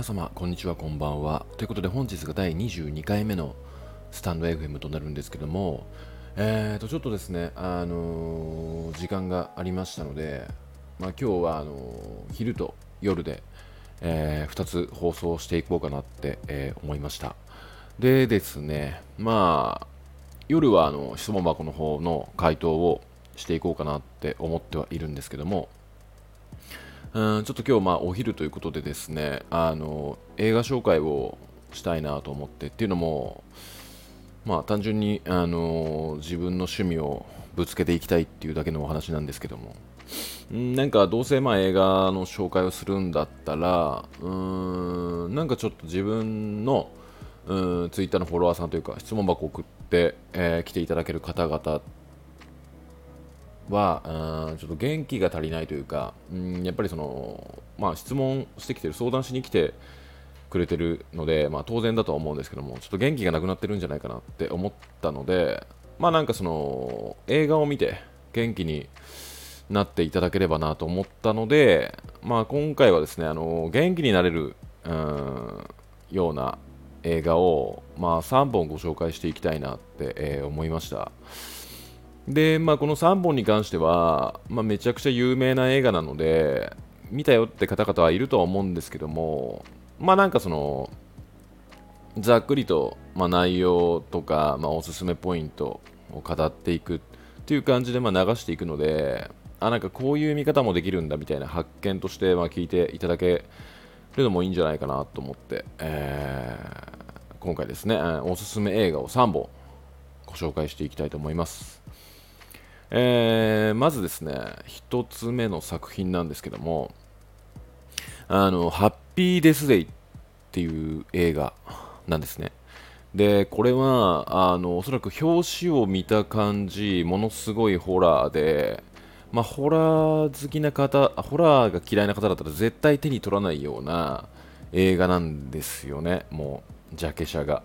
皆様こんにちはこんばんは。ということで本日が第22回目のスタンド FM となるんですけどもえーとちょっとですねあのー時間がありましたのでまあ今日はあのー昼と夜で、え2つ放送していこうかなって、え思いました。でですねまあ夜はあの質問箱の方の回答をしていこうかなって思ってはいるんですけどもうんちょっと今日まあお昼ということでですねあの映画紹介をしたいなと思ってっていうのもまあ単純にあの自分の趣味をぶつけていきたいっていうだけのお話なんですけども。んなんかどうせまあ映画の紹介をするんだったらうーんなんかちょっと自分のうんツイッターのフォロワーさんというか質問箱を送って、えー来ていただける方々はうんちょっと元気が足りないというかうんやっぱりその、まあ、質問してきてる相談しに来てくれてるので、まあ、当然だとは思うんですけどもちょっと元気がなくなってるんじゃないかなって思ったのでまあなんかその映画を見て元気になっていただければなと思ったので、まあ、今回はですねあの元気になれるうんような映画を、まあ、3本ご紹介していきたいなって、えー思いました。で、まあ、この3本に関しては、まあ、めちゃくちゃ有名な映画なので、見たよって方々はいるとは思うんですけども、まあなんかその、ざっくりと、まあ、内容とか、まあ、おすすめポイントを語っていくっていう感じでまあ流していくので、あ、なんかこういう見方もできるんだみたいな発見としてまあ聞いていただけるのもいいんじゃないかなと思って、えー今回ですね、おすすめ映画を3本ご紹介していきたいと思います。えーまずですね、1つ目の作品なんですけども、あの、ハッピーデスデイっていう映画なんですね。で、これは、あの、おそらく表紙を見た感じ、ものすごいホラーで、まあ、ホラー好きな方、ホラーが嫌いな方だったら絶対手に取らないような映画なんですよね、もう、ジャケ写が。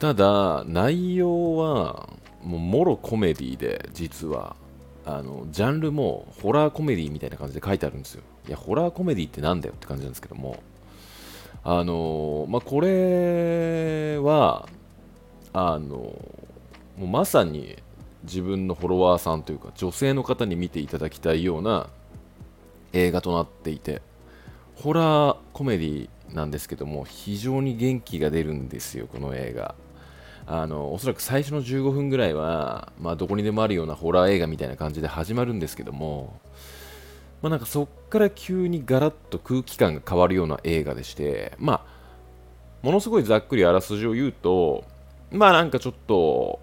ただ、内容は、もう、もろコメディで、実は。あの、ジャンルも、ホラーコメディみたいな感じで書いてあるんですよ。いや、ホラーコメディってなんだよって感じなんですけども。あの、まあ、これは、あの、もうまさに自分のフォロワーさんというか、女性の方に見ていただきたいような映画となっていて、ホラーコメディなんですけども、非常に元気が出るんですよ、この映画。あのおそらく最初の15分ぐらいは、まあ、どこにでもあるようなホラー映画みたいな感じで始まるんですけども、まあ、なんかそっから急にガラッと空気感が変わるような映画でして、まあ、ものすごいざっくりあらすじを言うと、まあなんかちょっと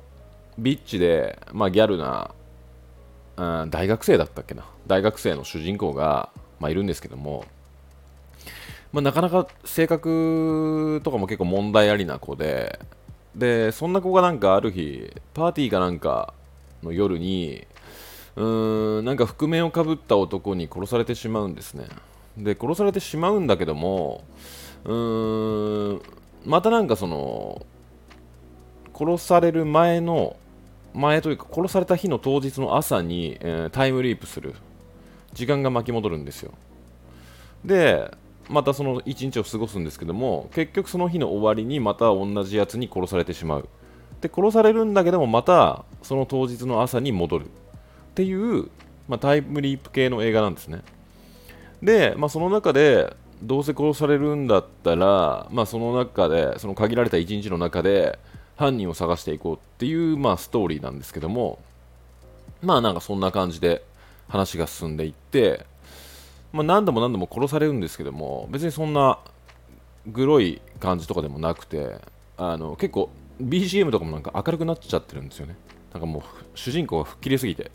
ビッチで、まあ、ギャルな、うん大学生だったっけな？大学生の主人公が、まあ、いるんですけども、まあ、なかなか性格とかも結構問題ありな子ででそんな子がなんかある日パーティーかなんかの夜にうーんなんか覆面をかぶった男に殺されてしまうんですね。で殺されてしまうんだけどもうーんまたなんかその殺される前の前というか殺された日の当日の朝に、えータイムリープする。時間が巻き戻るんですよ。でまたその一日を過ごすんですけども結局その日の終わりにまた同じやつに殺されてしまう。で殺されるんだけどもまたその当日の朝に戻る。っていう、まあ、タイムリープ系の映画なんですね。で、まあ、その中でどうせ殺されるんだったら、まあ、その中でその限られた一日の中で犯人を探していこうっていう、まあ、ストーリーなんですけどもまあなんかそんな感じで話が進んでいって、まあ、何度も何度も殺されるんですけども別にそんなグロい感じとかでもなくてあの結構 BGM とかもなんか明るくなっちゃってるんですよね。なんかもう主人公が吹っ切れすぎて。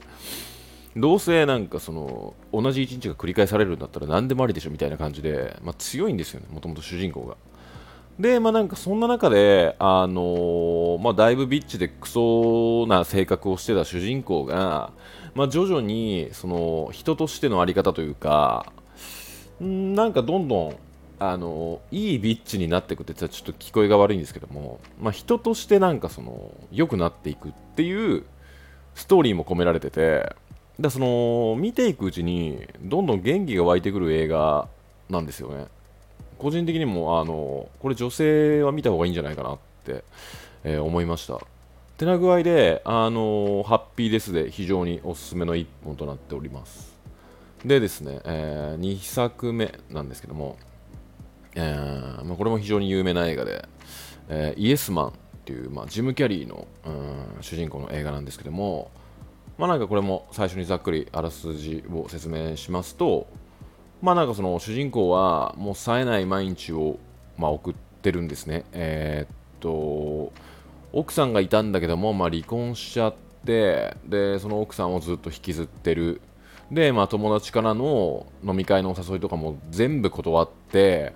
どうせなんかその同じ一日が繰り返されるんだったら何でもありでしょみたいな感じで、まあ、強いんですよねもともと主人公が。でまあなんかそんな中であのーまあだいぶビッチでクソな性格をしてた主人公がまあ徐々にその人としてのあり方というかんなんかどんどんあのいいビッチになっていくってちょっと聞こえが悪いんですけども、まあ、人としてなんかその良くなっていくっていうストーリーも込められててだその見ていくうちにどんどん元気が湧いてくる映画なんですよね。個人的にもあのこれ女性は見た方がいいんじゃないかなって、えー、思いました。てな具合で、あのハッピーですで非常におすすめの一本となっております。でですね、えー、2作目なんですけども、えーまあ、これも非常に有名な映画で、え、イエスマンっていう、まあ、ジム・キャリーの、うん、主人公の映画なんですけども、まあなんかこれも最初にざっくりあらすじを説明しますと、まあなんかその主人公はもう冴えない毎日を、まあ、送ってるんですね。えー、っと、奥さんがいたんだけども、まあ、離婚しちゃって、で、その奥さんをずっと引きずってる。で、まあ友達からの飲み会のお誘いとかも全部断って、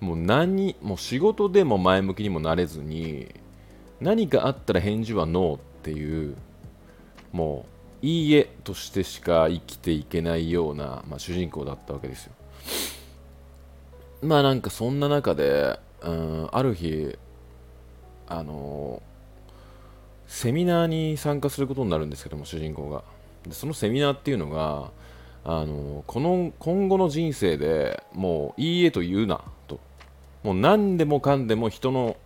もう何、もう仕事でも前向きにもなれずに、何かあったら返事はノーっていう、もういいえとしてしか生きていけないような、まあ、主人公だったわけですよ。まあなんかそんな中で、うん、ある日あのセミナーに参加することになるんですけども主人公が。でそのセミナーっていうのがあのこの今後の人生でもういいえと言うなと。もう何でもかんでも人の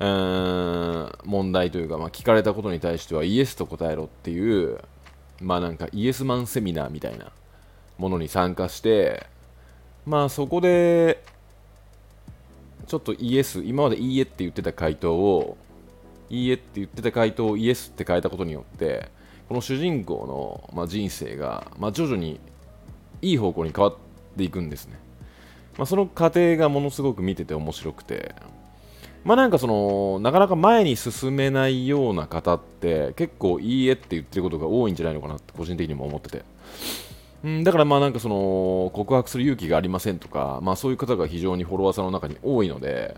えー、問題というか、まあ、聞かれたことに対してはイエスと答えろっていう、まあなんかイエスマンセミナーみたいなものに参加して、まあそこで、ちょっとイエス、今までいいえって言ってた回答を、いいえって言ってた回答をイエスって変えたことによって、この主人公の、まあ、人生が、まあ、徐々にいい方向に変わっていくんですね。まあ、その過程がものすごく見てて面白くて、まあなんかそのなかなか前に進めないような方って結構いいえって言ってることが多いんじゃないのかなって個人的にも思ってて。うん、だからまあなんかその告白する勇気がありませんとか、まあそういう方が非常にフォロワーさんの中に多いので、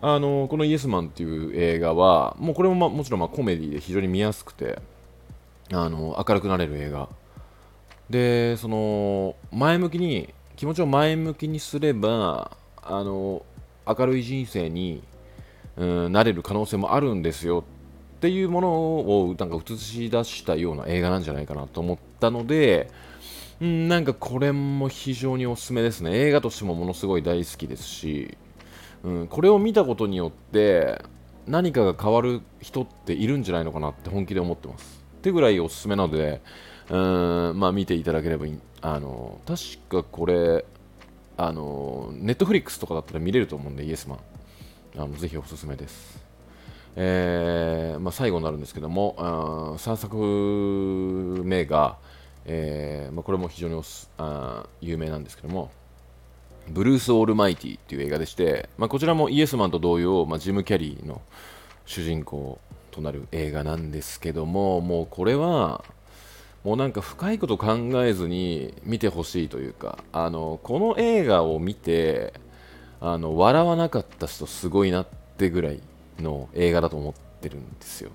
あのこのイエスマンっていう映画は、もうこれもまあもちろんまコメディで非常に見やすくて、あの明るくなれる映画。で、その前向きに、気持ちを前向きにすれば、あの明るい人生に、うん、なれる可能性もあるんですよ。っていうものをなんか映し出したような映画なんじゃないかなと思ったので、うん、なんかこれも非常におすすめですね。映画としてもものすごい大好きですし、うん、これを見たことによって何かが変わる人っているんじゃないのかなって本気で思ってます。ってぐらいおすすめなので、うんまあ、見ていただければいい。あの確かこれあのネットフリックスとかだったら見れると思うんで、イエスマン。あのぜひおすすめです。えーまあ、最後になるんですけども、あ3作目が、えーまあ、これも非常にあ有名なんですけども、ブルース・オールマイティっていう映画でして、まあ、こちらもイエスマンと同様、ま、ジム・キャリーの主人公となる映画なんですけども、もうこれは、もうなんか深いこと考えずに見てほしいというかあのこの映画を見てあの笑わなかった人すごいなってぐらいの映画だと思ってるんですよ。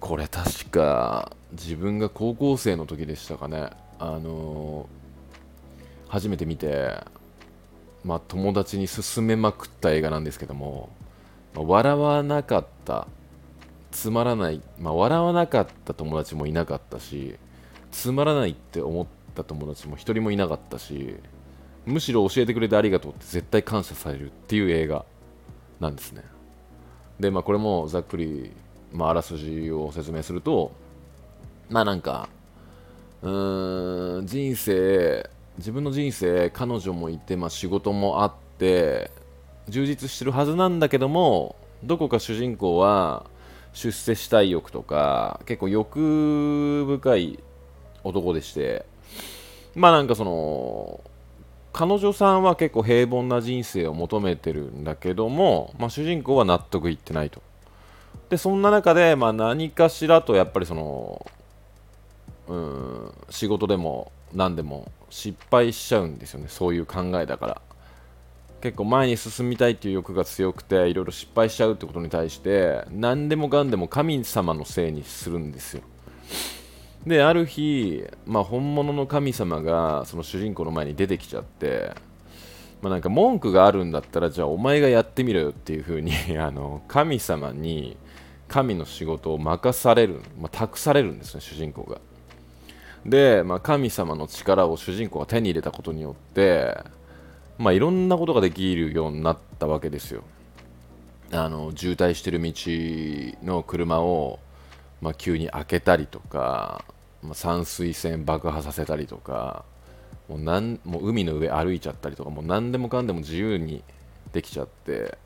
これ確か自分が高校生の時でしたかね。あの初めて見てまあ友達に勧めまくった映画なんですけども笑わなかったつまらない、まあ、笑わなかった友達もいなかったしつまらないって思った友達も一人もいなかったしむしろ教えてくれてありがとうって絶対感謝されるっていう映画なんですね。でまあこれもざっくり、まあ、あらすじを説明するとまあなんかうーん人生自分の人生彼女もいて、まあ、仕事もあって充実してるはずなんだけどもどこか主人公は出世したい欲とか結構欲深い男でしてまあなんかその彼女さんは結構平凡な人生を求めてるんだけども、まあ、主人公は納得いってないと。でそんな中で、まあ、何かしらとやっぱりそのうん仕事でも何でも失敗しちゃうんですよね。そういう考えだから。結構前に進みたいっていう欲が強くていろいろ失敗しちゃうってことに対して何でもかんでも神様のせいにするんですよ。である日、まあ、本物の神様がその主人公の前に出てきちゃって、まあ、なんか文句があるんだったらじゃあお前がやってみろよっていう風に あの神様に神の仕事を任される、まあ、託されるんですね主人公が。で、まあ、神様の力を主人公が手に入れたことによってまあいろんなことができるようになったわけですよ。あの渋滞してる道の車を、まあ、急に開けたりとか、まあ、散水栓爆破させたりとかもうなんもう海の上歩いちゃったりとかもう何でもかんでも自由にできちゃって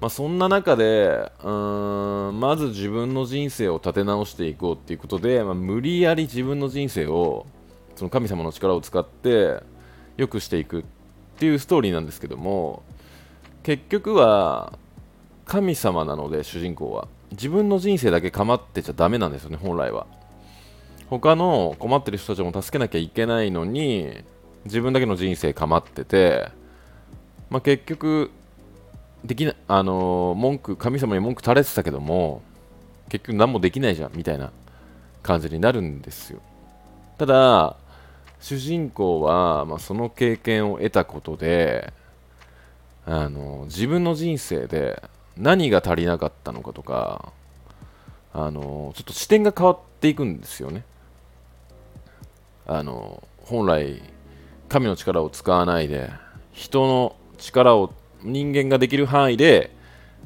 まあ、そんな中でうんまず自分の人生を立て直していこうっていうことで、まあ、無理やり自分の人生をその神様の力を使って良くしていくっっていうストーリーなんですけども結局は神様なので主人公は。自分の人生だけ構ってちゃダメなんですよね本来は。他の困ってる人たちも助けなきゃいけないのに自分だけの人生構ってて、まあ、結局できなあの文句神様に文句垂れてたけども結局何もできないじゃんみたいな感じになるんですよ。ただ主人公は、まあ、その経験を得たことであの自分の人生で何が足りなかったのかとかあのちょっと視点が変わっていくんですよねあの本来神の力を使わないで人の力を人間ができる範囲で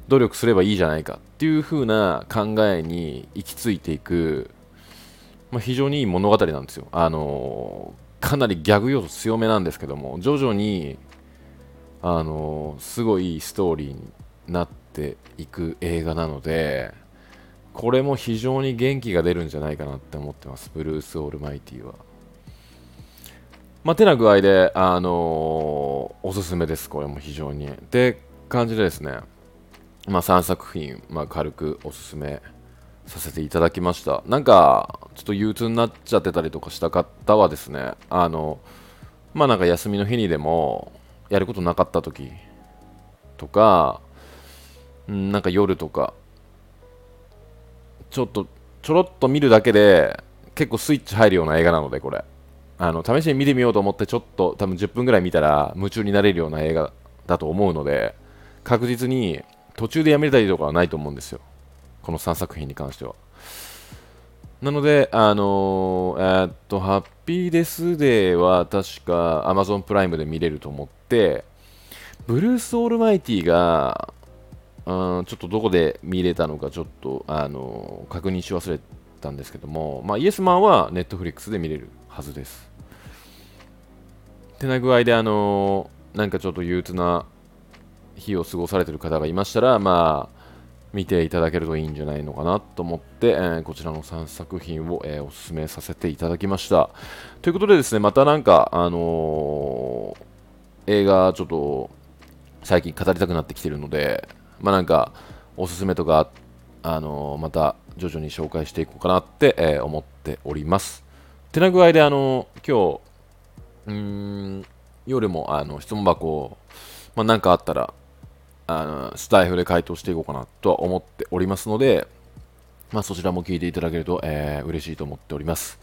努力すればいいじゃないかっていう風な考えに行き着いていく、まあ、非常にいい物語なんですよ。あのかなりギャグ要素強めなんですけども徐々にあのすごいいいストーリーになっていく映画なのでこれも非常に元気が出るんじゃないかなって思ってますブルース・オールマイティは。まあ、てな具合で、あのおすすめです、これも非常に。って感じでですね、まあ、3作品、まあ、軽くおすすめさせていただきました。なんか、ちょっと憂鬱になっちゃってたりとかした方はですね、あの、まあなんか休みの日にでも、やることなかった時とか、なんか夜とか、ちょっと、ちょろっと見るだけで、結構スイッチ入るような映画なので、これ。あの試しに見てみようと思ってちょっと多分10分ぐらい見たら夢中になれるような映画だと思うので確実に途中でやめたりとかはないと思うんですよこの3作品に関してはなのであのーえーっとハッピーデスデーは確か Amazon プライムで見れると思ってブルース・オールマイティがうんちょっとどこで見れたのかちょっと、あのー確認し忘れたんですけども、まあ、イエスマンは Netflix で見れるはずです。てな具合で、あのーなんかちょっと憂鬱な日を過ごされてる方がいましたら、まあ、見ていただけるといいんじゃないのかなと思って、えーこちらの3作品を、えーおすすめさせていただきました。ということでですね、またなんか、あのー映画ちょっと最近語りたくなってきてるので、まあなんか、おすすめとか、あのーまた徐々に紹介していこうかなって、え思っております。てな具合で、あの今日、うん、夜もあの質問箱を、まあ、かあったら、あのスタイフで回答していこうかなとは思っておりますので、まあ、そちらも聞いていただけると、えー嬉しいと思っております。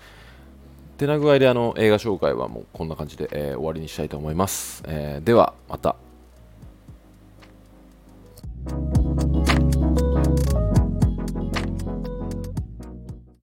てな具合であの映画紹介はもうこんな感じで、えー終わりにしたいと思います。えーではまた。